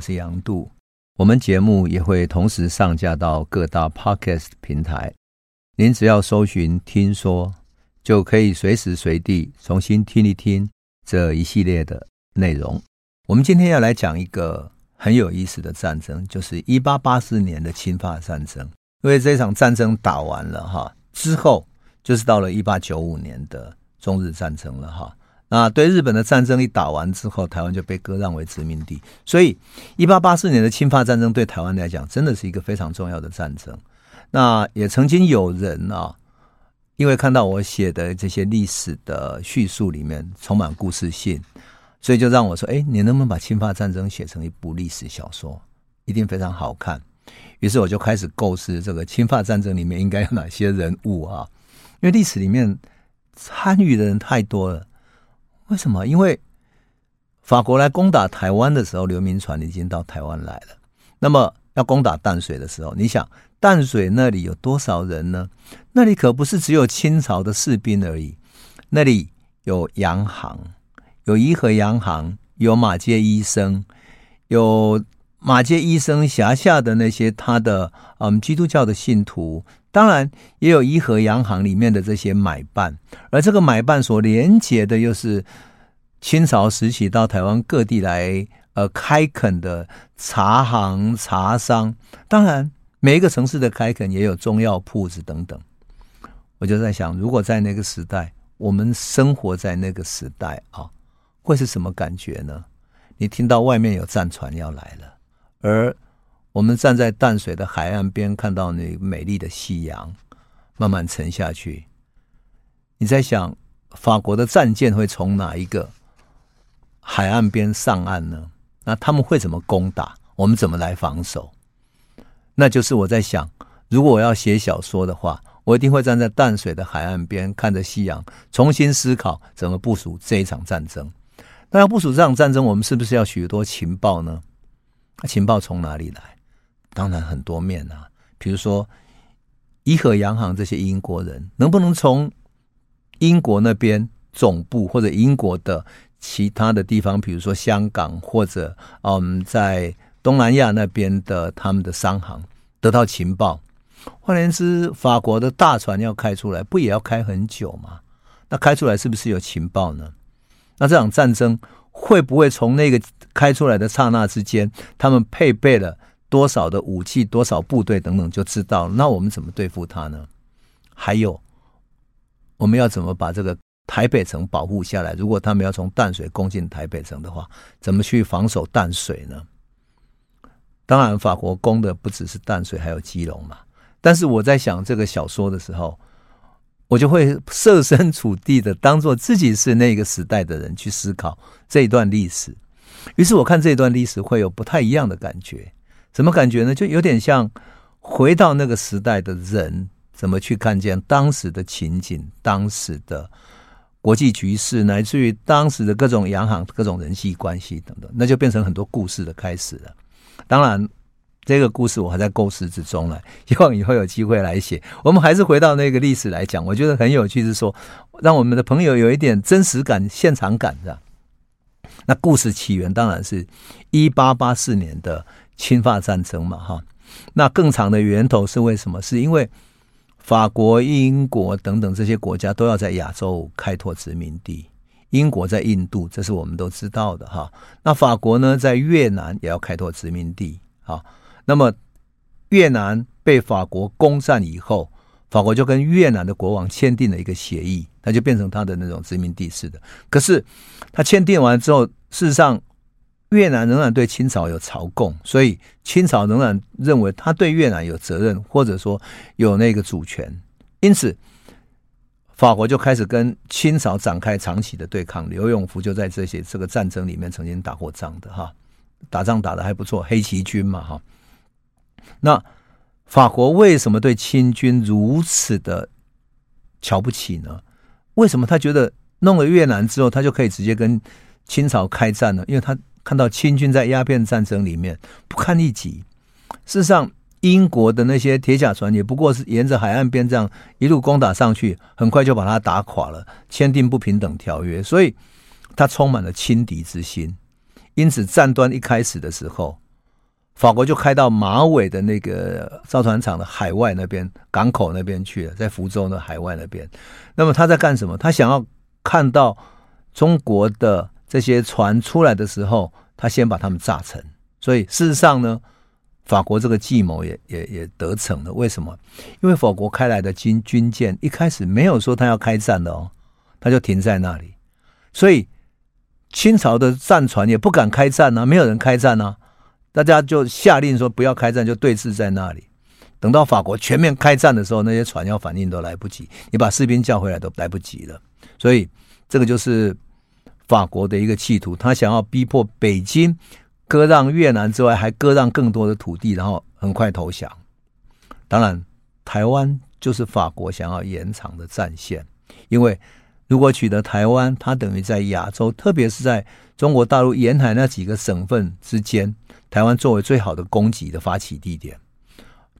我是杨度。我们节目也会同时上架到各大 Podcast 平台，您只要搜寻“听说”，就可以随时随地重新听一听这一系列的内容。我们今天要来讲一个很有意思的战争，就是一八八四年的侵华战争。因为这场战争打完了哈，之后就是到了一八九五年的中日战争了哈。啊对日本的战争一打完之后，台湾就被割让为殖民地。所以，一八八四年的侵华战争对台湾来讲，真的是一个非常重要的战争。那也曾经有人啊，因为看到我写的这些历史的叙述里面充满故事性，所以就让我说：“哎，你能不能把侵华战争写成一部历史小说？一定非常好看。”于是我就开始构思这个侵华战争里面应该有哪些人物啊？因为历史里面参与的人太多了。为什么？因为法国来攻打台湾的时候，刘铭传已经到台湾来了。那么要攻打淡水的时候，你想淡水那里有多少人呢？那里可不是只有清朝的士兵而已，那里有洋行，有怡和洋行，有马街医生，有马街医生辖下的那些他的嗯基督教的信徒。当然，也有怡和洋行里面的这些买办，而这个买办所连接的，又是清朝时期到台湾各地来呃开垦的茶行、茶商。当然，每一个城市的开垦也有中药铺子等等。我就在想，如果在那个时代，我们生活在那个时代啊，会是什么感觉呢？你听到外面有战船要来了，而我们站在淡水的海岸边，看到那美丽的夕阳慢慢沉下去。你在想，法国的战舰会从哪一个海岸边上岸呢？那他们会怎么攻打？我们怎么来防守？那就是我在想，如果我要写小说的话，我一定会站在淡水的海岸边，看着夕阳，重新思考怎么部署这一场战争。那要部署这场战争，我们是不是要许多情报呢？情报从哪里来？当然很多面啊，比如说怡和洋行这些英国人，能不能从英国那边总部或者英国的其他的地方，比如说香港或者嗯，在东南亚那边的他们的商行得到情报？换言之，法国的大船要开出来，不也要开很久吗？那开出来是不是有情报呢？那这场战争会不会从那个开出来的刹那之间，他们配备了？多少的武器，多少部队等等，就知道。那我们怎么对付他呢？还有，我们要怎么把这个台北城保护下来？如果他们要从淡水攻进台北城的话，怎么去防守淡水呢？当然，法国攻的不只是淡水，还有基隆嘛。但是我在想这个小说的时候，我就会设身处地的当做自己是那个时代的人去思考这一段历史。于是我看这段历史会有不太一样的感觉。什么感觉呢？就有点像回到那个时代的人，怎么去看见当时的情景、当时的国际局势，乃至于当时的各种洋行、各种人际关系等等，那就变成很多故事的开始了。当然，这个故事我还在构思之中了，希望以后有机会来写。我们还是回到那个历史来讲，我觉得很有趣，是说让我们的朋友有一点真实感、现场感的。那故事起源当然是一八八四年的。侵华战争嘛，哈，那更长的源头是为什么？是因为法国、英国等等这些国家都要在亚洲开拓殖民地。英国在印度，这是我们都知道的，哈。那法国呢，在越南也要开拓殖民地，啊。那么越南被法国攻占以后，法国就跟越南的国王签订了一个协议，它就变成他的那种殖民地似的。可是他签订完之后，事实上。越南仍然对清朝有朝贡，所以清朝仍然认为他对越南有责任，或者说有那个主权。因此，法国就开始跟清朝展开长期的对抗。刘永福就在这些这个战争里面曾经打过仗的哈，打仗打得还不错，黑旗军嘛哈。那法国为什么对清军如此的瞧不起呢？为什么他觉得弄了越南之后，他就可以直接跟清朝开战呢？因为他。看到清军在鸦片战争里面不堪一击，事实上，英国的那些铁甲船也不过是沿着海岸边这样一路攻打上去，很快就把它打垮了，签订不平等条约，所以他充满了轻敌之心。因此，战端一开始的时候，法国就开到马尾的那个造船厂的海外那边港口那边去了，在福州的海外那边。那么他在干什么？他想要看到中国的这些船出来的时候，他先把他们炸沉。所以事实上呢，法国这个计谋也也也得逞了。为什么？因为法国开来的军军舰一开始没有说他要开战的哦，他就停在那里。所以清朝的战船也不敢开战啊，没有人开战啊。大家就下令说不要开战，就对峙在那里。等到法国全面开战的时候，那些船要反应都来不及，你把士兵叫回来都来不及了。所以这个就是法国的一个企图，他想要逼迫北京割让越南之外，还割让更多的土地，然后很快投降。当然，台湾就是法国想要延长的战线，因为如果取得台湾，它等于在亚洲，特别是在中国大陆沿海那几个省份之间。台湾作为最好的供给的发起地点，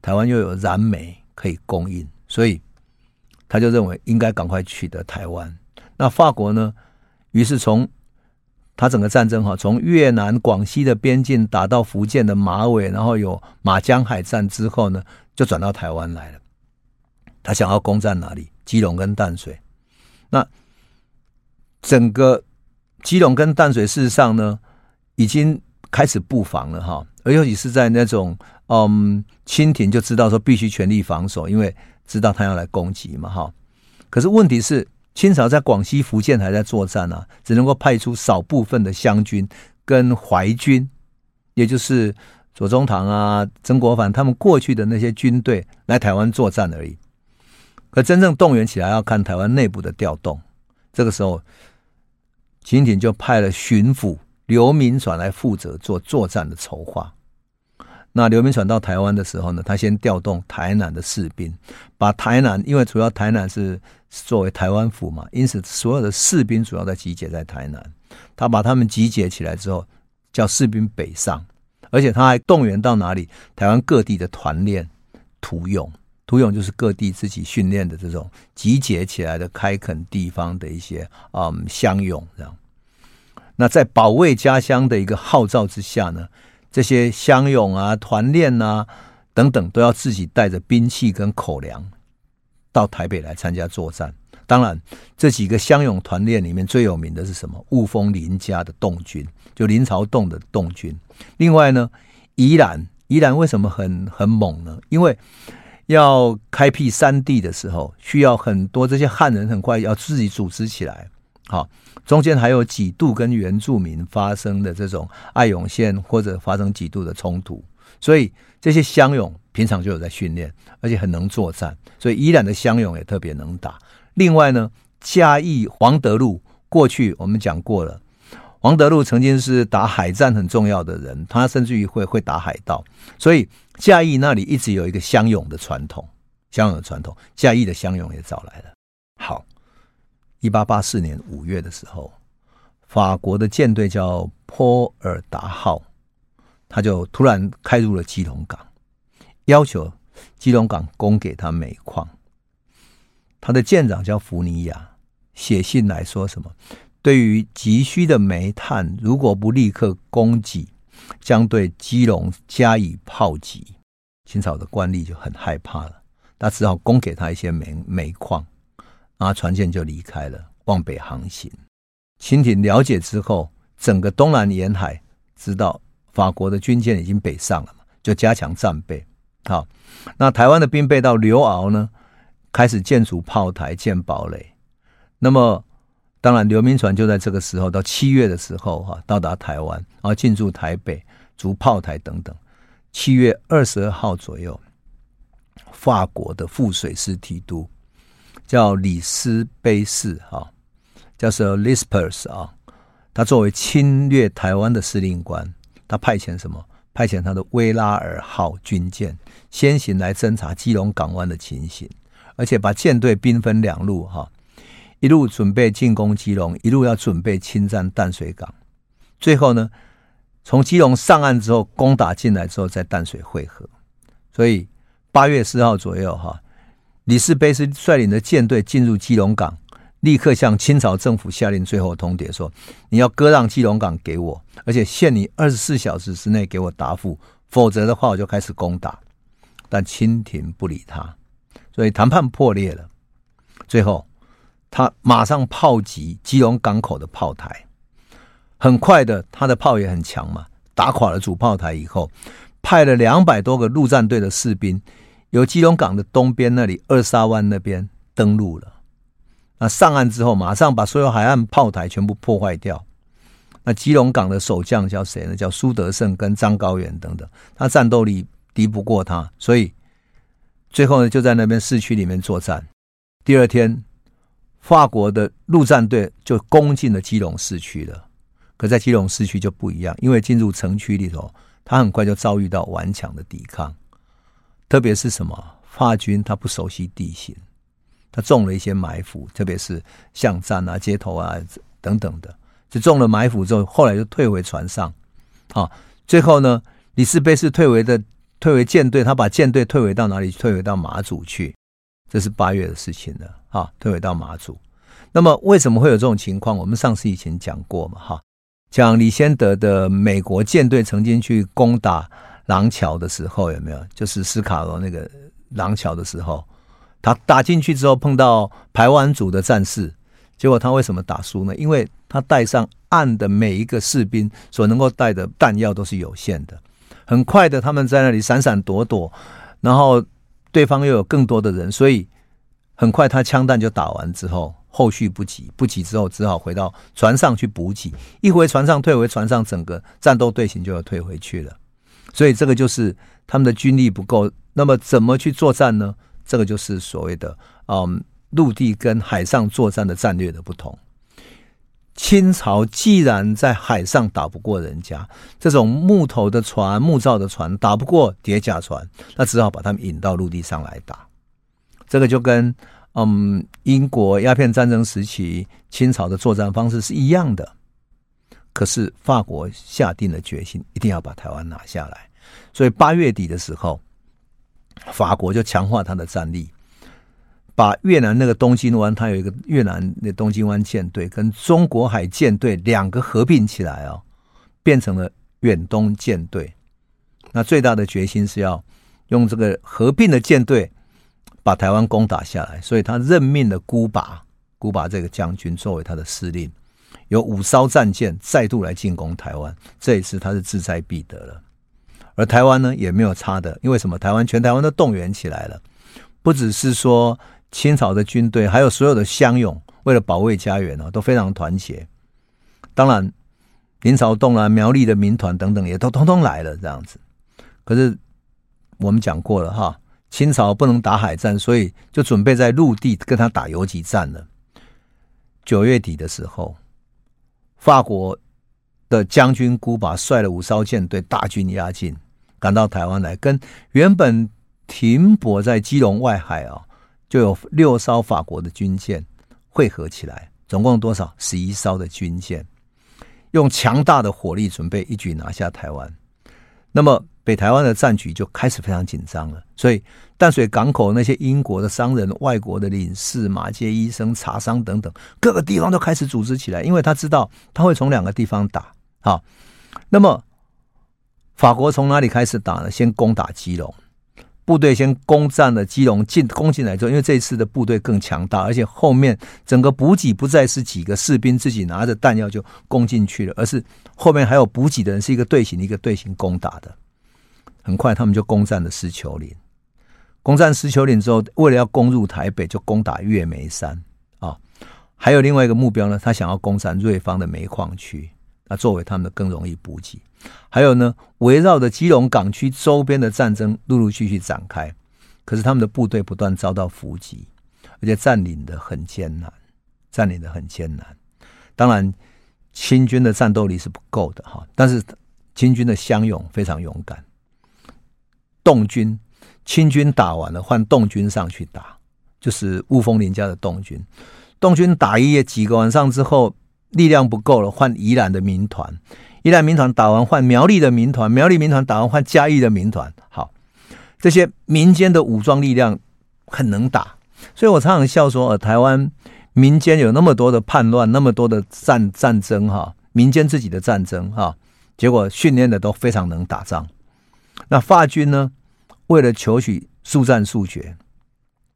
台湾又有燃煤可以供应，所以他就认为应该赶快取得台湾。那法国呢？于是从他整个战争哈，从越南广西的边境打到福建的马尾，然后有马江海战之后呢，就转到台湾来了。他想要攻占哪里？基隆跟淡水。那整个基隆跟淡水，事实上呢，已经。开始布防了哈，而尤其是在那种嗯，清廷就知道说必须全力防守，因为知道他要来攻击嘛哈。可是问题是，清朝在广西、福建还在作战啊，只能够派出少部分的湘军跟淮军，也就是左宗棠啊、曾国藩他们过去的那些军队来台湾作战而已。可真正动员起来，要看台湾内部的调动。这个时候，清廷就派了巡抚。刘铭传来负责做作战的筹划。那刘铭传到台湾的时候呢，他先调动台南的士兵，把台南，因为主要台南是作为台湾府嘛，因此所有的士兵主要在集结在台南。他把他们集结起来之后，叫士兵北上，而且他还动员到哪里？台湾各地的团练、土勇，土勇就是各地自己训练的这种集结起来的开垦地方的一些嗯乡勇这样。那在保卫家乡的一个号召之下呢，这些乡勇啊、团练啊等等，都要自己带着兵器跟口粮到台北来参加作战。当然，这几个乡勇团练里面最有名的是什么？雾峰林家的洞军，就林朝栋的洞军。另外呢，宜兰，宜兰为什么很很猛呢？因为要开辟山地的时候，需要很多这些汉人，很快要自己组织起来。好，中间还有几度跟原住民发生的这种爱永线或者发生几度的冲突，所以这些乡勇平常就有在训练，而且很能作战，所以宜兰的乡勇也特别能打。另外呢，嘉义黄德禄过去我们讲过了，黄德禄曾经是打海战很重要的人，他甚至于会会打海盗，所以嘉义那里一直有一个乡勇的传统，乡勇的传统，嘉义的乡勇也找来了。好。一八八四年五月的时候，法国的舰队叫波尔达号，他就突然开入了基隆港，要求基隆港供给他煤矿。他的舰长叫福尼亚，写信来说什么？对于急需的煤炭，如果不立刻供给，将对基隆加以炮击。清朝的官吏就很害怕了，他只好供给他一些煤煤矿。啊，船舰就离开了，往北航行。清廷了解之后，整个东南沿海知道法国的军舰已经北上了嘛，就加强战备。好，那台湾的兵备到刘敖呢，开始建筑炮台、建堡垒。那么，当然刘铭传就在这个时候，到七月的时候哈，到达台湾，然后进驻台北，筑炮台等等。七月二十二号左右，法国的副水师提督。叫里斯卑士哈，叫做 Lispers 啊。他作为侵略台湾的司令官，他派遣什么？派遣他的威拉尔号军舰先行来侦察基隆港湾的情形，而且把舰队兵分两路哈，一路准备进攻基隆，一路要准备侵占淡水港。最后呢，从基隆上岸之后，攻打进来之后，在淡水会合。所以八月四号左右哈。里斯卑斯率领的舰队进入基隆港，立刻向清朝政府下令最后通牒说：“你要割让基隆港给我，而且限你二十四小时之内给我答复，否则的话我就开始攻打。但清廷不理他，所以谈判破裂了。最后，他马上炮击基隆港口的炮台，很快的，他的炮也很强嘛，打垮了主炮台以后，派了两百多个陆战队的士兵，由基隆港的东边那里二沙湾那边登陆了。那上岸之后，马上把所有海岸炮台全部破坏掉。那基隆港的守将叫谁呢？叫苏德胜跟张高远等等，他战斗力敌不过他，所以最后呢，就在那边市区里面作战。第二天，法国的陆战队就攻进了基隆市区了。可在基隆市区就不一样，因为进入城区里头，他很快就遭遇到顽强的抵抗。特别是什么？法军他不熟悉地形，他中了一些埋伏，特别是巷战啊、街头啊等等的。就中了埋伏之后，后来就退回船上。啊，最后呢，李士卑是退回的，退回舰队，他把舰队退回到哪里？退回到马祖去。这是八月的事情了。啊，退回到马祖。那么为什么会有这种情况？我们上次以前讲过嘛，哈，讲李先德的美国舰队曾经去攻打廊桥的时候，有没有？就是斯卡罗那个廊桥的时候，他打进去之后碰到排湾族的战士。结果他为什么打输呢？因为他带上岸的每一个士兵所能够带的弹药都是有限的。很快的，他们在那里闪闪躲躲，然后对方又有更多的人，所以很快他枪弹就打完之后，后续不急，不急之后只好回到船上去补给。一回船上，退回船上，整个战斗队形就要退回去了。所以这个就是他们的军力不够。那么怎么去作战呢？这个就是所谓的嗯。陆地跟海上作战的战略的不同，清朝既然在海上打不过人家，这种木头的船、木造的船打不过叠甲船，那只好把他们引到陆地上来打。这个就跟嗯英国鸦片战争时期清朝的作战方式是一样的。可是法国下定了决心，一定要把台湾拿下来，所以八月底的时候，法国就强化他的战力。把越南那个东京湾，它有一个越南那东京湾舰队，跟中国海舰队两个合并起来哦，变成了远东舰队。那最大的决心是要用这个合并的舰队把台湾攻打下来，所以他任命了孤拔，孤拔这个将军作为他的司令，有五艘战舰再度来进攻台湾。这一次他是志在必得了，而台湾呢也没有差的，因为什么？台湾全台湾都动员起来了，不只是说。清朝的军队还有所有的乡勇，为了保卫家园啊，都非常团结。当然，林朝栋啊、苗栗的民团等等，也都通通来了这样子。可是我们讲过了哈，清朝不能打海战，所以就准备在陆地跟他打游击战了。九月底的时候，法国的将军孤拔率了五艘舰队大军压境，赶到台湾来，跟原本停泊在基隆外海啊。就有六艘法国的军舰汇合起来，总共多少？十一艘的军舰，用强大的火力准备一举拿下台湾。那么北台湾的战局就开始非常紧张了。所以淡水港口那些英国的商人、外国的领事、马街医生、茶商等等，各个地方都开始组织起来，因为他知道他会从两个地方打。好，那么法国从哪里开始打呢？先攻打基隆。部队先攻占了基隆，进攻进来之后，因为这一次的部队更强大，而且后面整个补给不再是几个士兵自己拿着弹药就攻进去了，而是后面还有补给的人，是一个队形一个队形攻打的。很快，他们就攻占了狮球岭。攻占狮球岭之后，为了要攻入台北，就攻打月眉山啊。还有另外一个目标呢，他想要攻占瑞芳的煤矿区，那作为他们的更容易补给。还有呢，围绕着基隆港区周边的战争陆陆续续展开，可是他们的部队不断遭到伏击，而且占领的很艰难，占领的很艰难。当然，清军的战斗力是不够的哈，但是清军的乡勇非常勇敢。洞军，清军打完了，换洞军上去打，就是雾峰林家的洞军。洞军打一夜几个晚上之后，力量不够了，换宜兰的民团。宜兰民团打完换苗栗的民团，苗栗民团打完换嘉义的民团。好，这些民间的武装力量很能打，所以我常常笑说，呃，台湾民间有那么多的叛乱，那么多的战战争哈，民间自己的战争哈，结果训练的都非常能打仗。那法军呢，为了求取速战速决，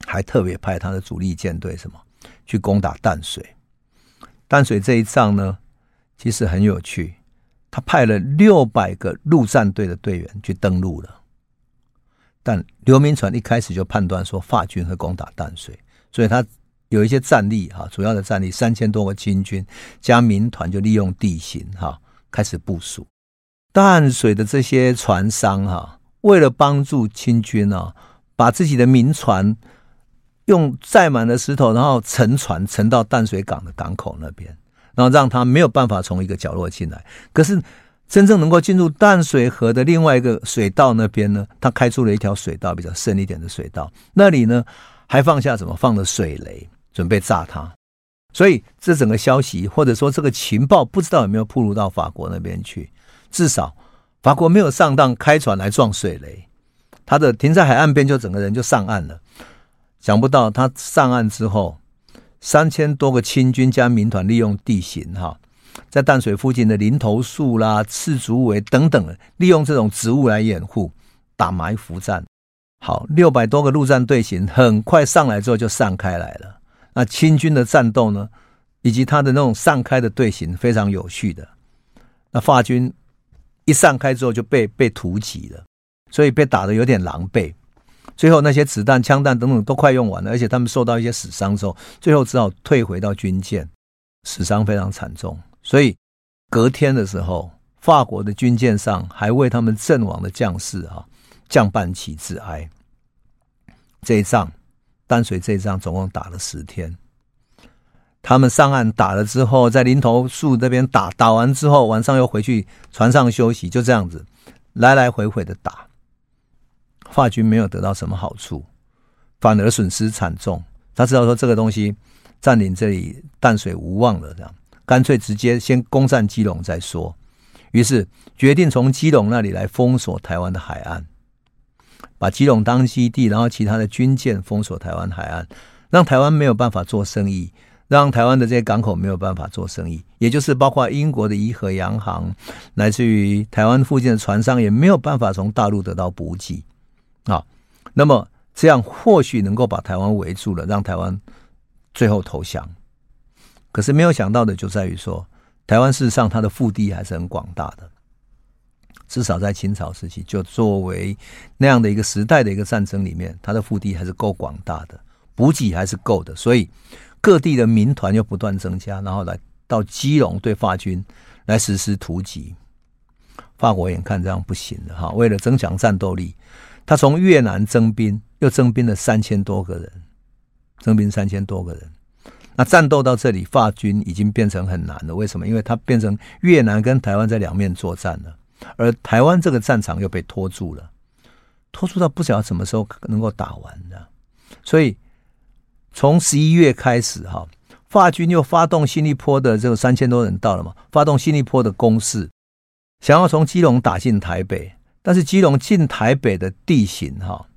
还特别派他的主力舰队什么去攻打淡水。淡水这一仗呢，其实很有趣，他派了六百个陆战队的队员去登陆了。但刘铭传一开始就判断说法军会攻打淡水，所以他有一些战力哈，主要的战力三千多个清军加民团就利用地形哈开始部署。淡水的这些船商哈，为了帮助清军啊，把自己的民船用载满了石头，然后沉船沉到淡水港的港口那边，然后让他没有办法从一个角落进来。可是。真正能够进入淡水河的另外一个水道那边呢，他开出了一条水道，比较深一点的水道。那里呢，还放下什么？放了水雷，准备炸他。所以这整个消息或者说这个情报，不知道有没有暴露到法国那边去。至少法国没有上当，开船来撞水雷。他的停在海岸边，就整个人就上岸了。想不到他上岸之后，三千多个清军加民团利用地形，哈。在淡水附近的林头树啦、赤竹围等等，利用这种植物来掩护，打埋伏战。好，六百多个陆战队形很快上来之后就散开来了。那清军的战斗呢，以及他的那种散开的队形非常有序的。那法军一散开之后就被被突击了，所以被打得有点狼狈。最后那些子弹、枪弹等等都快用完了，而且他们受到一些死伤之后，最后只好退回到军舰，死伤非常惨重。所以隔天的时候，法国的军舰上还为他们阵亡的将士啊降半旗致哀。这一仗，淡水这一仗总共打了十天。他们上岸打了之后，在林头树那边打，打完之后晚上又回去船上休息，就这样子来来回回的打。法军没有得到什么好处，反而损失惨重。他知道说这个东西占领这里淡水无望了，这样。干脆直接先攻占基隆再说，于是决定从基隆那里来封锁台湾的海岸，把基隆当基地，然后其他的军舰封锁台湾海岸，让台湾没有办法做生意，让台湾的这些港口没有办法做生意，也就是包括英国的怡和洋行，来自于台湾附近的船商也没有办法从大陆得到补给啊。那么这样或许能够把台湾围住了，让台湾最后投降。可是没有想到的就在于说，台湾事实上它的腹地还是很广大的，至少在清朝时期，就作为那样的一个时代的一个战争里面，它的腹地还是够广大的，补给还是够的，所以各地的民团又不断增加，然后来到基隆对法军来实施突击。法国眼看这样不行了哈，为了增强战斗力，他从越南征兵，又征兵了三千多个人，征兵三千多个人。那战斗到这里，法军已经变成很难了。为什么？因为他变成越南跟台湾在两面作战了，而台湾这个战场又被拖住了，拖住到不晓得什么时候能够打完的。所以从十一月开始，哈，法军又发动新力坡的这个三千多人到了嘛，发动新力坡的攻势，想要从基隆打进台北，但是基隆进台北的地形哈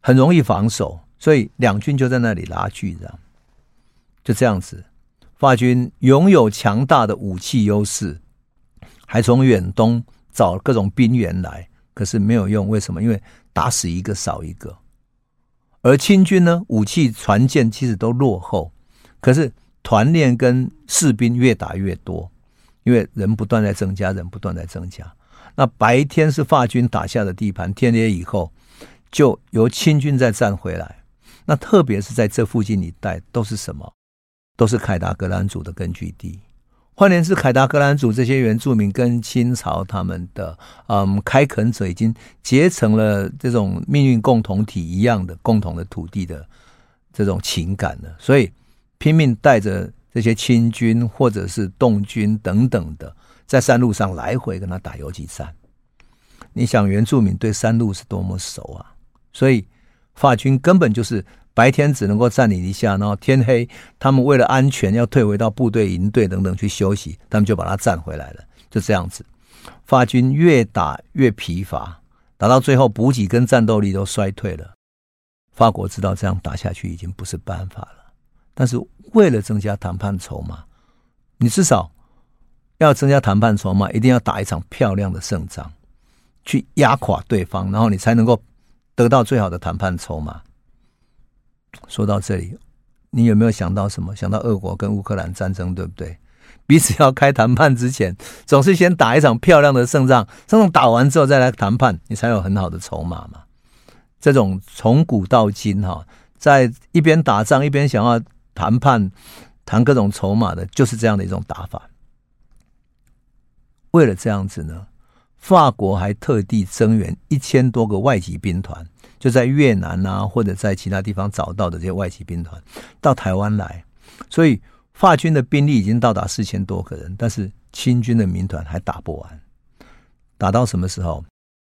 很容易防守，所以两军就在那里拉锯，这样。就这样子，法军拥有强大的武器优势，还从远东找各种兵员来，可是没有用。为什么？因为打死一个少一个。而清军呢，武器、船舰其实都落后，可是团练跟士兵越打越多，因为人不断在增加，人不断在增加。那白天是法军打下的地盘，天黑以后就由清军再占回来。那特别是在这附近一带，都是什么？都是凯达格兰族的根据地，换言之，凯达格兰族这些原住民跟清朝他们的嗯开垦者已经结成了这种命运共同体一样的共同的土地的这种情感了，所以拼命带着这些清军或者是动军等等的，在山路上来回跟他打游击战。你想，原住民对山路是多么熟啊！所以法军根本就是。白天只能够占领一下，然后天黑，他们为了安全要退回到部队营队等等去休息，他们就把它占回来了。就这样子，法军越打越疲乏，打到最后补给跟战斗力都衰退了。法国知道这样打下去已经不是办法了，但是为了增加谈判筹码，你至少要增加谈判筹码，一定要打一场漂亮的胜仗。去压垮对方，然后你才能够得到最好的谈判筹码。说到这里，你有没有想到什么？想到俄国跟乌克兰战争，对不对？彼此要开谈判之前，总是先打一场漂亮的胜仗，胜仗打完之后再来谈判，你才有很好的筹码嘛。这种从古到今哈，在一边打仗一边想要谈判、谈各种筹码的，就是这样的一种打法。为了这样子呢，法国还特地增援一千多个外籍兵团，就在越南啊，或者在其他地方找到的这些外籍兵团到台湾来，所以。法军的兵力已经到达四千多个人，但是清军的民团还打不完。打到什么时候？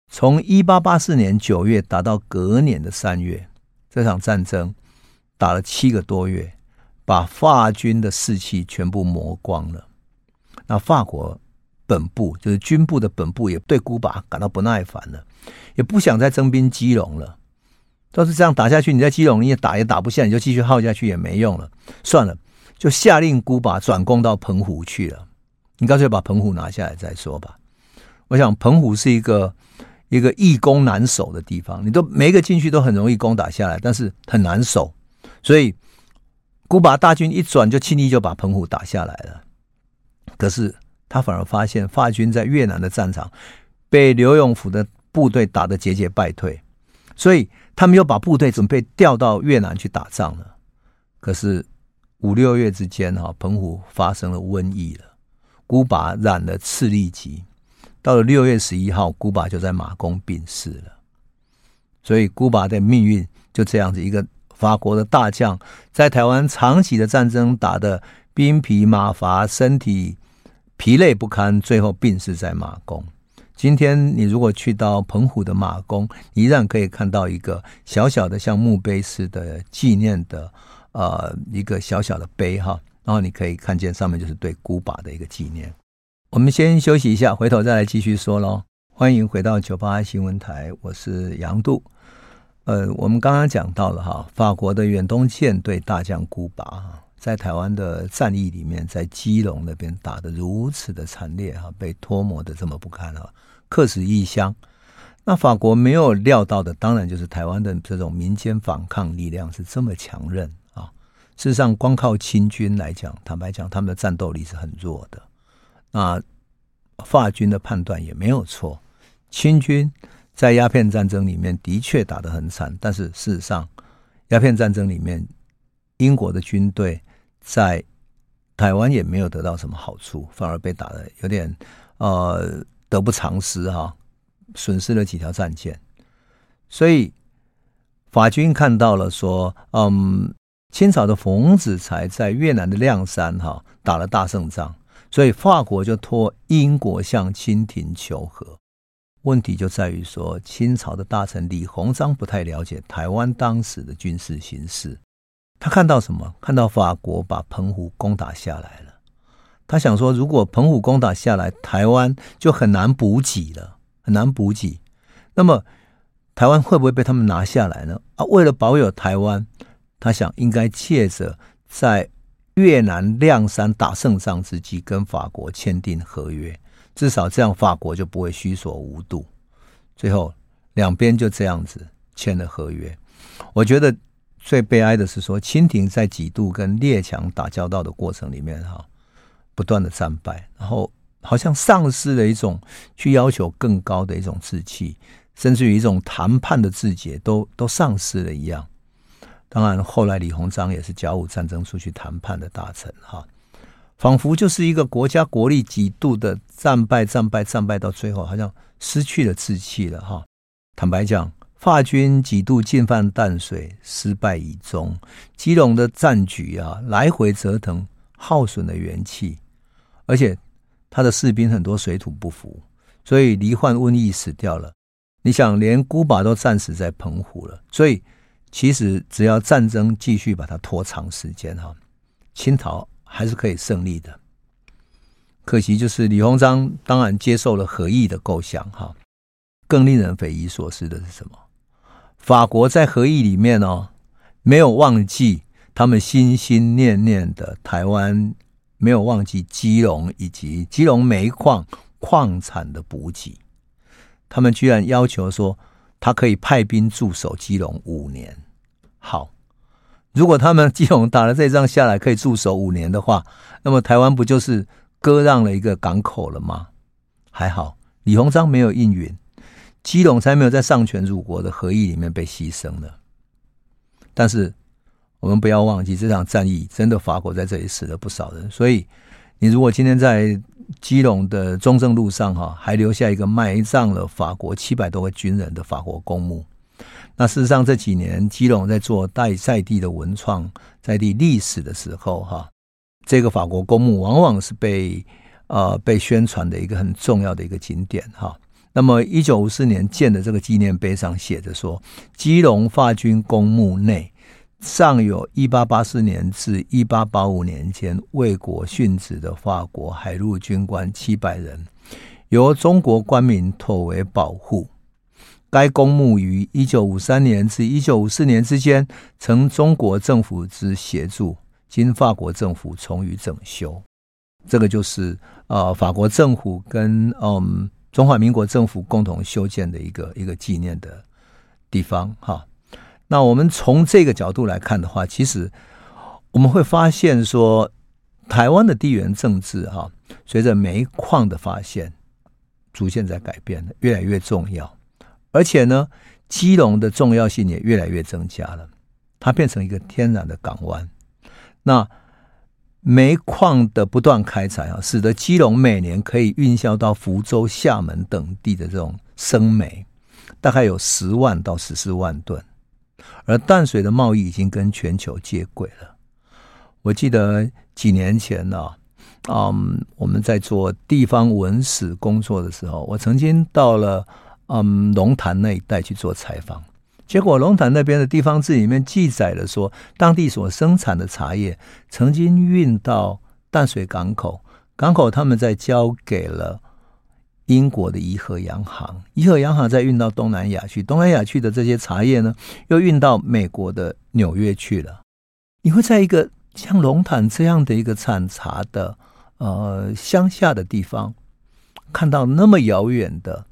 从一八八四年九月打到隔年的三月，这场战争打了七个多月，把法军的士气全部磨光了。那法国本部就是军部的本部，也对孤拔感到不耐烦了，也不想再征兵基隆了。都是这样打下去，你在基隆你也打也打不下，你就继续耗下去也没用了，算了。就下令孤拔转攻到澎湖去了，你干脆把澎湖拿下来再说吧。我想澎湖是一个一个易攻难守的地方，你都每一个进去都很容易攻打下来，但是很难守。所以孤拔大军一转，就轻易就把澎湖打下来了。可是他反而发现法军在越南的战场被刘永福的部队打得节节败退，所以他们又把部队准备调到越南去打仗了。可是。五六月之间，哈，澎湖发生了瘟疫了，孤拔染了赤痢疾。到了六月十一号，孤拔就在马公病逝了。所以，孤拔的命运就这样子，一个法国的大将，在台湾长期的战争打得兵疲马乏，身体疲累不堪，最后病逝在马公。今天，你如果去到澎湖的马公，依然可以看到一个小小的像墓碑似的纪念的。呃，一个小小的碑哈，然后你可以看见上面就是对孤拔的一个纪念。我们先休息一下，回头再来继续说喽。欢迎回到九八新闻台，我是杨度。呃，我们刚刚讲到了哈，法国的远东舰队大将孤拔在台湾的战役里面，在基隆那边打得如此的惨烈哈，被脱模的这么不堪哈，客死异乡。那法国没有料到的，当然就是台湾的这种民间反抗力量是这么强韧啊。事实上，光靠清军来讲，坦白讲，他们的战斗力是很弱的。那法军的判断也没有错，清军在鸦片战争里面的确打得很惨，但是事实上，鸦片战争里面，英国的军队在台湾也没有得到什么好处，反而被打的有点呃得不偿失哈，损失了几条战舰。所以法军看到了说，嗯。清朝的冯子才在越南的谅山哈打了大胜仗，所以法国就托英国向清廷求和。问题就在于说，清朝的大臣李鸿章不太了解台湾当时的军事形势。他看到什么？看到法国把澎湖攻打下来了。他想说，如果澎湖攻打下来，台湾就很难补给了，很难补给。那么，台湾会不会被他们拿下来呢？啊，为了保有台湾。他想，应该借着在越南谅山打胜仗之际，跟法国签订合约，至少这样法国就不会虚索无度。最后，两边就这样子签了合约。我觉得最悲哀的是说，清廷在几度跟列强打交道的过程里面，哈，不断的战败，然后好像丧失了一种去要求更高的一种志气，甚至于一种谈判的志节都都丧失了一样。当然，后来李鸿章也是甲午战争出去谈判的大臣，哈，仿佛就是一个国家国力几度的战败、战败、战败，到最后好像失去了志气了，哈。坦白讲，法军几度进犯淡水，失败已终，基隆的战局啊，来回折腾，耗损了元气，而且他的士兵很多水土不服，所以罹患瘟疫死掉了。你想，连孤拔都战死在澎湖了，所以。其实只要战争继续把它拖长时间哈，清朝还是可以胜利的。可惜就是李鸿章当然接受了和议的构想哈，更令人匪夷所思的是什么？法国在和议里面哦，没有忘记他们心心念念的台湾，没有忘记基隆以及基隆煤矿矿产的补给。他们居然要求说，他可以派兵驻守基隆五年。好，如果他们基隆打了这仗下来可以驻守五年的话，那么台湾不就是割让了一个港口了吗？还好，李鸿章没有应允，基隆才没有在丧权辱国的合议里面被牺牲了。但是我们不要忘记，这场战役真的法国在这里死了不少人。所以，你如果今天在基隆的中正路上哈，还留下一个埋葬了法国七百多个军人的法国公墓，那事实上这几年基隆在做带在地的文创、在地历史的时候哈，这个法国公墓往往是被呃被宣传的一个很重要的一个景点哈。那么，一九五四年建的这个纪念碑上写着说：“基隆法军公墓内尚有一八八四年至一八八五年间为国殉职的法国海陆军官七百人，由中国官民妥为保护。该公墓于一九五三年至一九五四年之间，承中国政府之协助，经法国政府重予整修。”这个就是呃，法国政府跟嗯。中华民国政府共同修建的一个一个纪念的地方，哈。那我们从这个角度来看的话，其实我们会发现说，台湾的地缘政治，哈，随着煤矿的发现，逐渐在改变了，越来越重要。而且呢，基隆的重要性也越来越增加了，它变成一个天然的港湾。那煤矿的不断开采啊，使得基隆每年可以运销到福州、厦门等地的这种生煤，大概有十万到十四万吨。而淡水的贸易已经跟全球接轨了。我记得几年前呢，嗯，我们在做地方文史工作的时候，我曾经到了嗯龙潭那一带去做采访。结果龙潭那边的地方志里面记载了说，当地所生产的茶叶曾经运到淡水港口，港口他们再交给了英国的怡和洋行，怡和洋行再运到东南亚去，东南亚去的这些茶叶呢，又运到美国的纽约去了。你会在一个像龙潭这样的一个产茶的呃乡下的地方，看到那么遥远的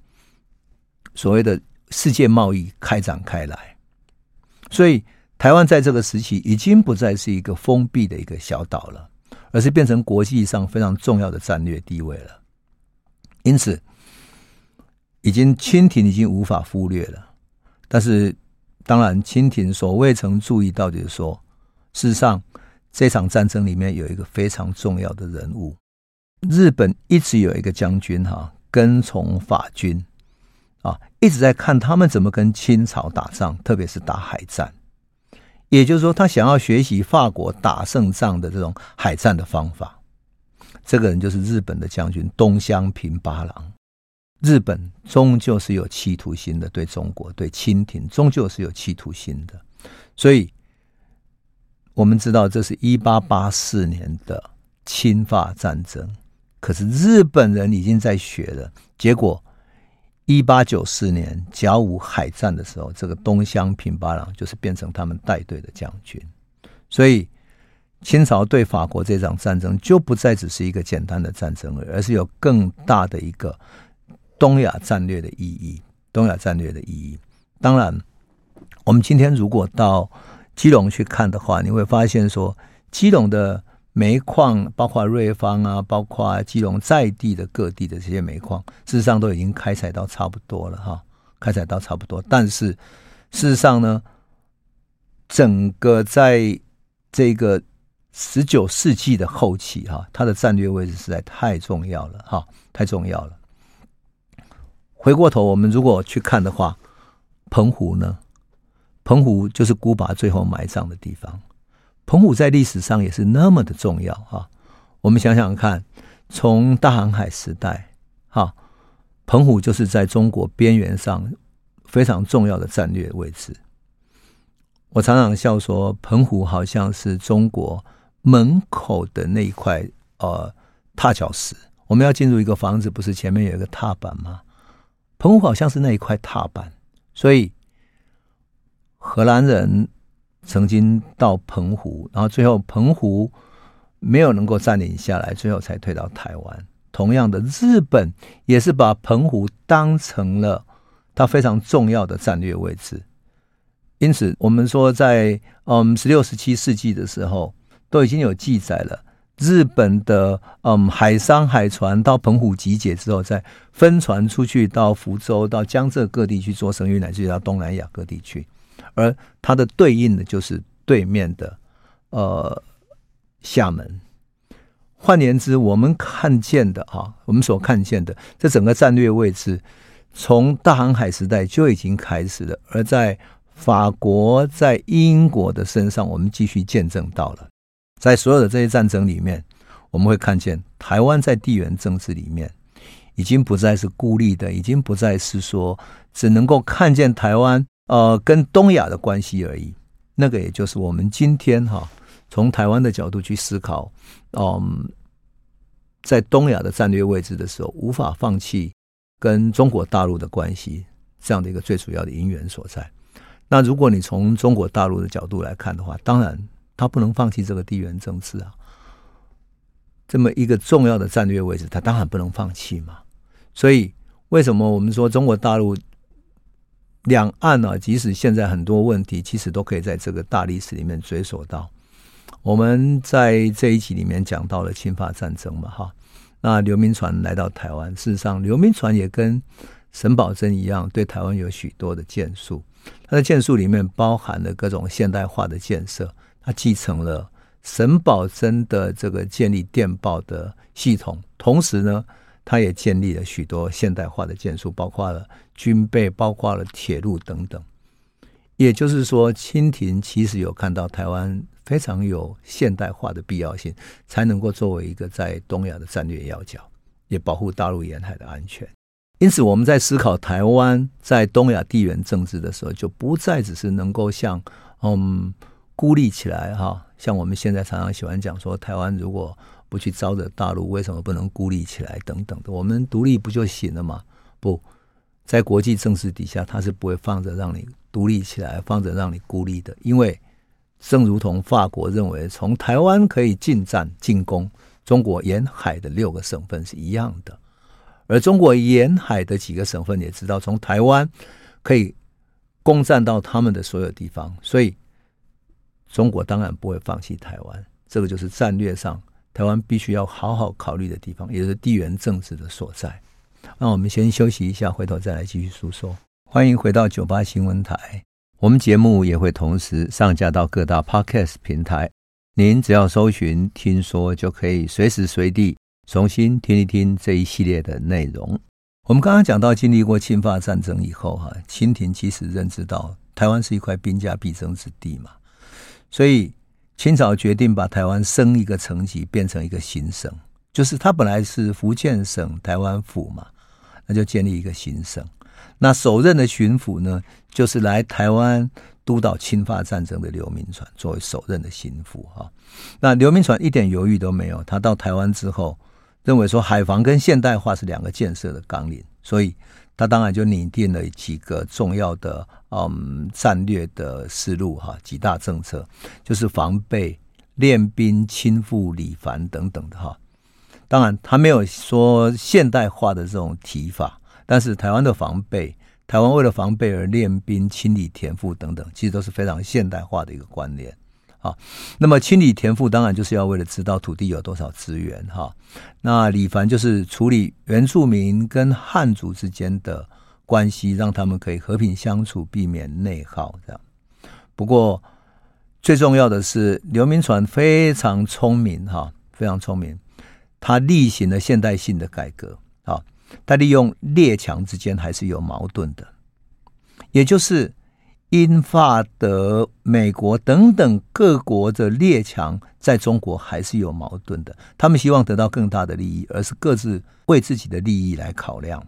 所谓的。世界贸易开展开来，所以台湾在这个时期已经不再是一个封闭的一个小岛了，而是变成国际上非常重要的战略地位了。因此，已经清廷已经无法忽略了。但是，当然，清廷所未曾注意到就是说，事实上，这场战争里面有一个非常重要的人物，日本一直有一个将军哈，跟从法军。一直在看他们怎么跟清朝打仗，特别是打海战。也就是说，他想要学习法国打胜仗的这种海战的方法。这个人就是日本的将军东乡平八郎。日本终究是有企图心的，对中国、对清廷，终究是有企图心的。所以，我们知道这是一八八四年的侵法战争，可是日本人已经在学了，结果。一八九四年甲午海战的时候，这个东乡平八郎就是变成他们带队的将军，所以清朝对法国这场战争就不再只是一个简单的战争了，而是有更大的一个东亚战略的意义。东亚战略的意义，当然，我们今天如果到基隆去看的话，你会发现说基隆的。煤矿包括瑞芳啊，包括基隆在地的各地的这些煤矿，事实上都已经开采到差不多了哈，开采到差不多。但是事实上呢，整个在这个十九世纪的后期哈，它的战略位置实在太重要了哈，太重要了。回过头，我们如果去看的话，澎湖呢，澎湖就是孤拔最后埋葬的地方。澎湖在历史上也是那么的重要哈，我们想想看，从大航海时代哈，澎湖就是在中国边缘上非常重要的战略位置。我常常笑说，澎湖好像是中国门口的那一块呃踏脚石。我们要进入一个房子，不是前面有一个踏板吗？澎湖好像是那一块踏板，所以荷兰人。曾经到澎湖，然后最后澎湖没有能够占领下来，最后才退到台湾。同样的，日本也是把澎湖当成了它非常重要的战略位置。因此，我们说在嗯十六、十七世纪的时候，都已经有记载了。日本的嗯海商海船到澎湖集结之后，再分船出去到福州、到江浙各地去做生意，乃至于到东南亚各地去。而它的对应的就是对面的呃厦门。换言之，我们看见的啊，我们所看见的这整个战略位置，从大航海时代就已经开始了。而在法国、在英国的身上，我们继续见证到了。在所有的这些战争里面，我们会看见台湾在地缘政治里面已经不再是孤立的，已经不再是说只能够看见台湾呃跟东亚的关系而已。那个也就是我们今天哈从台湾的角度去思考，嗯，在东亚的战略位置的时候，无法放弃跟中国大陆的关系这样的一个最主要的因缘所在。那如果你从中国大陆的角度来看的话，当然。他不能放弃这个地缘政治啊，这么一个重要的战略位置，他当然不能放弃嘛。所以，为什么我们说中国大陆两岸呢、即使现在很多问题，其实都可以在这个大历史里面追溯到。我们在这一集里面讲到了侵华战争嘛，哈。那刘铭传来到台湾，事实上，刘铭传也跟沈葆桢一样，对台湾有许多的建树。他的建树里面包含了各种现代化的建设。他继承了沈葆桢的这个建立电报的系统，同时呢，他也建立了许多现代化的建筑，包括了军备，包括了铁路等等。也就是说，清廷其实有看到台湾非常有现代化的必要性，才能够作为一个在东亚的战略要角，也保护大陆沿海的安全。因此，我们在思考台湾在东亚地缘政治的时候，就不再只是能够像嗯。孤立起来哈，像我们现在常常喜欢讲说，台湾如果不去招惹大陆，为什么不能孤立起来等等的？我们独立不就行了吗？不在国际政治底下，他是不会放着让你独立起来，放着让你孤立的。因为正如同法国认为，从台湾可以进占进攻中国沿海的六个省份是一样的，而中国沿海的几个省份也知道，从台湾可以攻占到他们的所有地方，所以。中国当然不会放弃台湾，这个就是战略上台湾必须要好好考虑的地方，也就是地缘政治的所在。那我们先休息一下，回头再来继续诉说。欢迎回到九八新闻台，我们节目也会同时上架到各大 Podcast 平台，您只要搜寻“听说”，就可以随时随地重新听一听这一系列的内容。我们刚刚讲到，经历过侵华战争以后，哈，清廷其实认知到台湾是一块兵家必争之地嘛。所以，清朝决定把台湾升一个层级，变成一个行省，就是它本来是福建省台湾府嘛，那就建立一个行省。那首任的巡抚呢，就是来台湾督导侵华战争的刘铭传作为首任的巡抚哈。那刘铭传一点犹豫都没有，他到台湾之后，认为说海防跟现代化是两个建设的纲领，所以。他当然就拟定了几个重要的嗯战略的思路哈，几大政策就是防备、练兵、亲赴理蕃等等的哈。当然他没有说现代化的这种提法，但是台湾的防备，台湾为了防备而练兵、亲理田赋等等，其实都是非常现代化的一个观念。啊，那么清理田赋当然就是要为了知道土地有多少资源哈。那李凡就是处理原住民跟汉族之间的关系，让他们可以和平相处，避免内耗这样。不过最重要的是，刘铭传非常聪明哈，非常聪明，他力行了现代性的改革啊。他利用列强之间还是有矛盾的，也就是。英法德美国等等各国的列强在中国还是有矛盾的，他们希望得到更大的利益，而是各自为自己的利益来考量。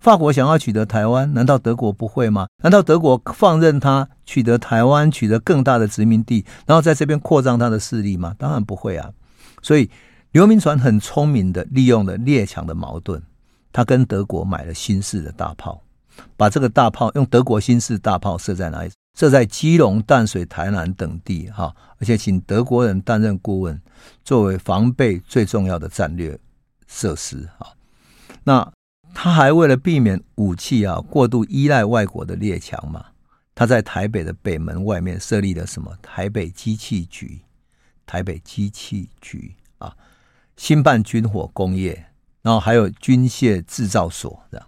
法国想要取得台湾，难道德国不会吗？难道德国放任他取得台湾，取得更大的殖民地，然后在这边扩张他的势力吗？当然不会啊！所以刘铭传很聪明的利用了列强的矛盾，他跟德国买了新式的大炮。把这个大炮用德国新式大炮设在哪里？设在基隆、淡水、台南等地，哈，而且请德国人担任顾问，作为防备最重要的战略设施，哈。那他还为了避免武器啊过度依赖外国的列强嘛，他在台北的北门外面设立了什么台北机器局、台北机器局啊，兴办军火工业，然后还有军械制造所，这样，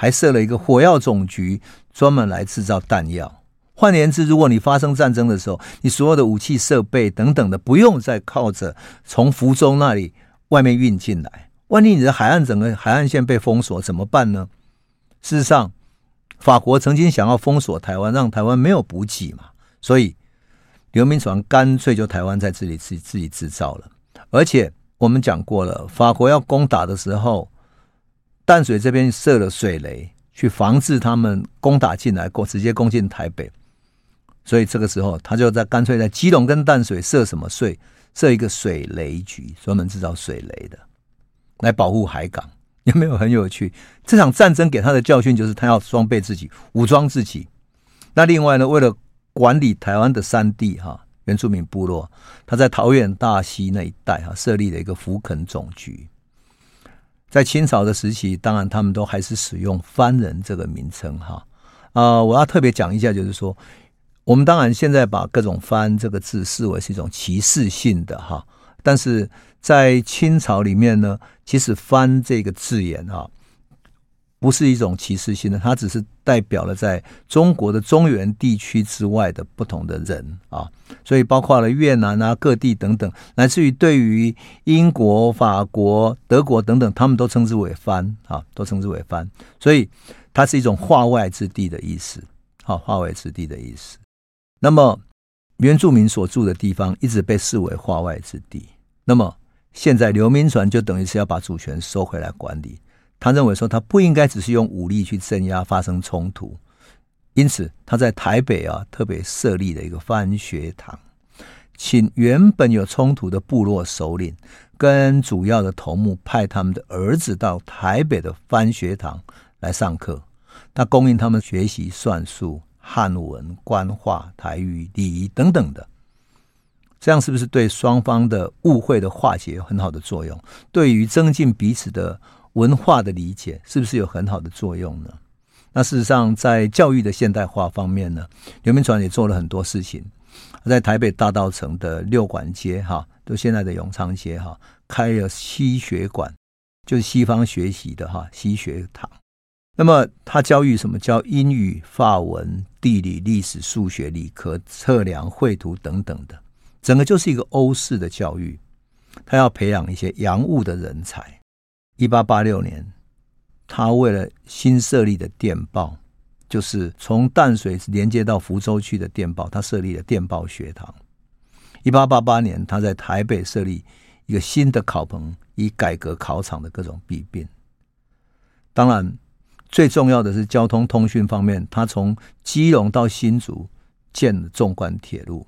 还设了一个火药总局，专门来制造弹药。换言之，如果你发生战争的时候，你所有的武器设备等等的，不用再靠着从福州那里外面运进来。万一你的海岸整个海岸线被封锁怎么办呢？事实上，法国曾经想要封锁台湾，让台湾没有补给嘛，所以刘铭传干脆就台湾在这里自己自己制造了。而且我们讲过了，法国要攻打的时候，淡水这边设了水雷，去防止他们攻打进来，过直接攻进台北。所以这个时候，他就在干脆在基隆跟淡水设什么税？设一个水雷局，专门制造水雷的。来保护海港，有没有很有趣？这场战争给他的教训就是，他要装备自己，武装自己。那另外呢，为了管理台湾的山地哈，原住民部落，他在桃园大溪那一带哈设立了一个福垦总局。在清朝的时期，当然他们都还是使用番人这个名称哈。啊，我要特别讲一下，就是说，我们当然现在把各种番这个字视为是一种歧视性的哈。但是在清朝里面呢，其实“番”这个字眼哈，不是一种歧视性的，它只是代表了在中国的中原地区之外的不同的人啊，所以包括了越南啊、各地等等，乃至于对于英国、法国、德国等等，他们都称之为“藩”啊，都称之为“藩”，所以它是一种化外之地的意思，好，化外之地的意思。那么。原住民所住的地方一直被视为化外之地，那么现在刘铭传就等于是要把主权收回来管理。他认为说他不应该只是用武力去镇压发生冲突，因此他在台北啊特别设立了一个番学堂，请原本有冲突的部落首领跟主要的头目派他们的儿子到台北的番学堂来上课，他供应他们学习算术。汉文、官话、台语、礼仪等等的，这样是不是对双方的误会的化解有很好的作用？对于增进彼此的文化的理解，是不是有很好的作用呢？那事实上，在教育的现代化方面呢，刘铭传也做了很多事情。在台北大道城的六馆街，哈，就现在的永昌街，哈，开了西学馆，就是西方学习的哈西学堂。那么他教育什么？教英语、法文、地理、历史、数学、理科、测量、绘图等等的，整个就是一个欧式的教育。他要培养一些洋务的人才。一八八六年，他为了新设立的电报，就是从淡水连接到福州去的电报，他设立了电报学堂。一八八八年，他在台北设立一个新的考棚，以改革考场的各种弊病。当然。最重要的是交通通讯方面，他从基隆到新竹建了纵贯铁路，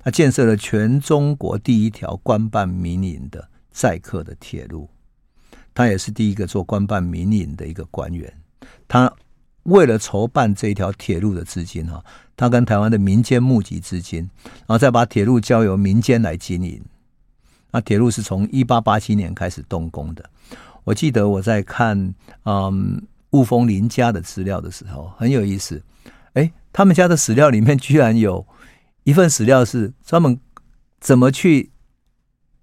他建设了全中国第一条官办民营的载客的铁路，他也是第一个做官办民营的一个官员。他为了筹办这一条铁路的资金哈，他跟台湾的民间募集资金，然后再把铁路交由民间来经营。那铁路是从一八八七年开始动工的。我记得我在看，嗯。雾峰林家的资料的时候很有意思，哎，他们家的史料里面居然有一份史料是专门怎么去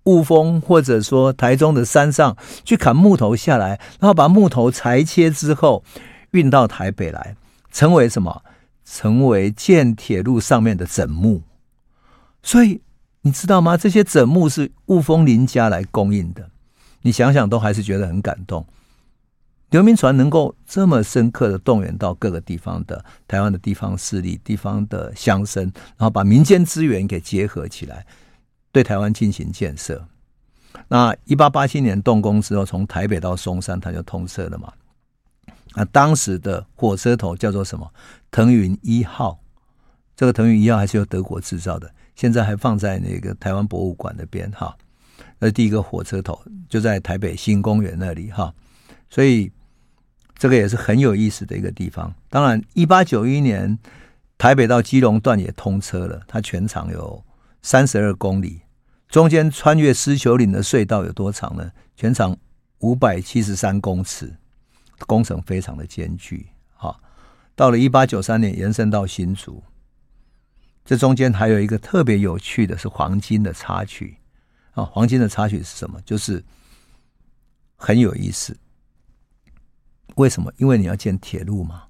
雾峰或者说台中的山上去砍木头下来，然后把木头裁切之后运到台北来，成为什么？成为建铁路上面的枕木。所以你知道吗？这些枕木是雾峰林家来供应的。你想想都还是觉得很感动。刘铭传能够这么深刻的动员到各个地方的台湾的地方势力、地方的乡绅，然后把民间资源给结合起来，对台湾进行建设。那一八八七年动工之后，从台北到松山，它就通车了嘛。那当时的火车头叫做什么？腾云一号。这个腾云一号还是由德国制造的，现在还放在那个台湾博物馆那边哈。那第一个火车头就在台北新公园那里哈，所以。这个也是很有意思的一个地方。当然，一八九一年台北到基隆段也通车了，它全长有三十二公里，中间穿越狮球岭的隧道有多长呢？全长五百七十三公尺，工程非常的艰巨。哈，到了一八九三年，延伸到新竹，这中间还有一个特别有趣的是黄金的插曲。啊，黄金的插曲是什么？就是很有意思。为什么？因为你要建铁路嘛。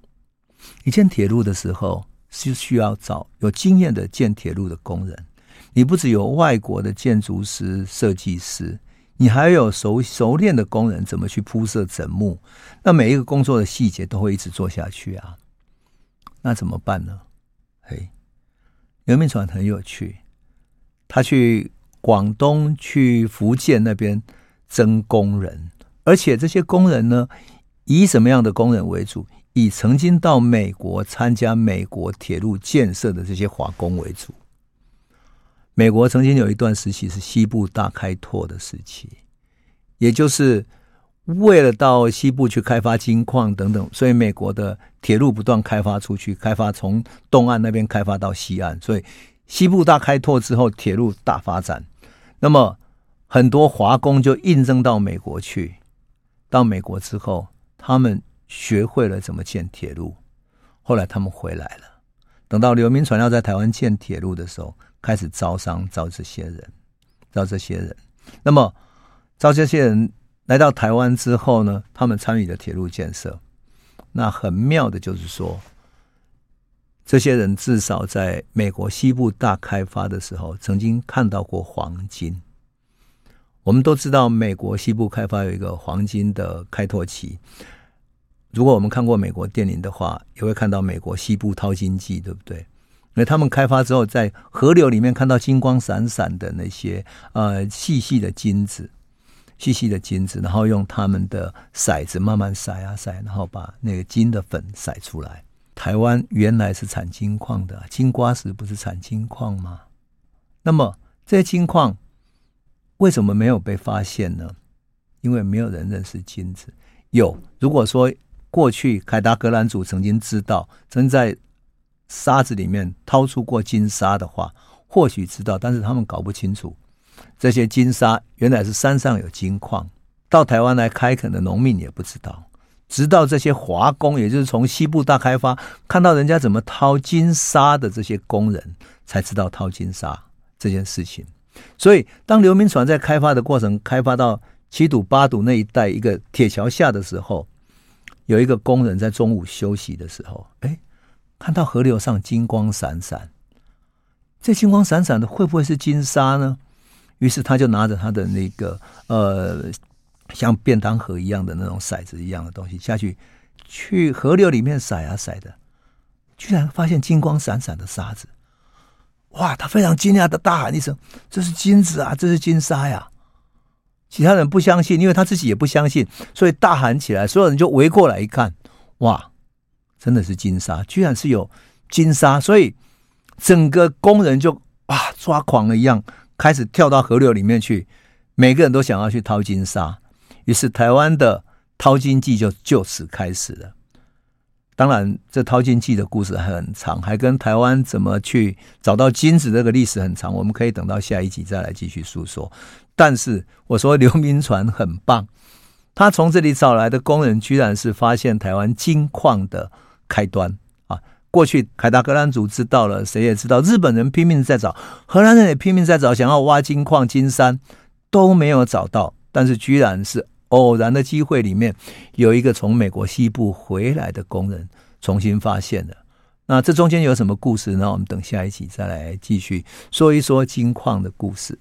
你建铁路的时候是需要找有经验的建铁路的工人。你不只有外国的建筑师、设计师，你还有熟熟练的工人，怎么去铺设整木？那每一个工作的细节都会一直做下去啊。那怎么办呢？嘿，刘铭传很有趣，他去广东、去福建那边征工人，而且这些工人呢，以什么样的工人为主？以曾经到美国参加美国铁路建设的这些华工为主。美国曾经有一段时期是西部大开拓的时期，也就是为了到西部去开发金矿等等，所以美国的铁路不断开发出去，开发从东岸那边开发到西岸，所以西部大开拓之后，铁路大发展。那么很多华工就应征到美国去，到美国之后，他们。学会了怎么建铁路，后来他们回来了。等到刘铭传要在台湾建铁路的时候，开始招商，招这些人，招这些人。那么招这些人来到台湾之后呢，他们参与了铁路建设。那很妙的就是说，这些人至少在美国西部大开发的时候，曾经看到过黄金。我们都知道，美国西部开发有一个黄金的开拓期。如果我们看过美国电影的话，也会看到美国西部淘金记，对不对？那他们开发之后，在河流里面看到金光闪闪的那些呃细细的金子，细细的金子，然后用他们的骰子慢慢筛啊筛，然后把那个金的粉筛出来。台湾原来是产金矿的，金瓜石不是产金矿吗？那么这些金矿为什么没有被发现呢？因为没有人认识金子。有，如果说。过去凯达格兰族曾经知道，曾在沙子里面掏出过金沙的话，或许知道，但是他们搞不清楚这些金沙原来是山上有金矿，到台湾来开垦的农民也不知道，直到这些华工，也就是从西部大开发看到人家怎么掏金沙的这些工人，才知道掏金沙这件事情。所以，当刘铭传在开发的过程，开发到七堵八堵那一带一个铁桥下的时候。有一个工人在中午休息的时候，哎，看到河流上金光闪闪，这金光闪闪的会不会是金沙呢？于是他就拿着他的那个呃，像便当盒一样的那种骰子一样的东西下去，去河流里面骰啊骰的，居然发现金光闪闪的沙子，哇！他非常惊讶的大喊一声：“这是金子啊，这是金沙呀！”其他人不相信，因为他自己也不相信，所以大喊起来，所有人就围过来一看，哇，真的是金沙，居然是有金沙，所以整个工人就哇抓狂了一样，开始跳到河流里面去，每个人都想要去淘金沙，于是台湾的淘金记就就此开始了。当然，这淘金记的故事很长，还跟台湾怎么去找到金子这个历史很长，我们可以等到下一集再来继续诉说。但是我说刘铭传很棒，他从这里找来的工人，居然是发现台湾金矿的开端啊！过去凯达格兰族知道了，谁也知道，日本人拼命在找，荷兰人也拼命在找，想要挖金矿、金山都没有找到，但是居然是。偶然的机会里面，有一个从美国西部回来的工人重新发现了。那这中间有什么故事呢？我们等下一集再来继续说一说金矿的故事。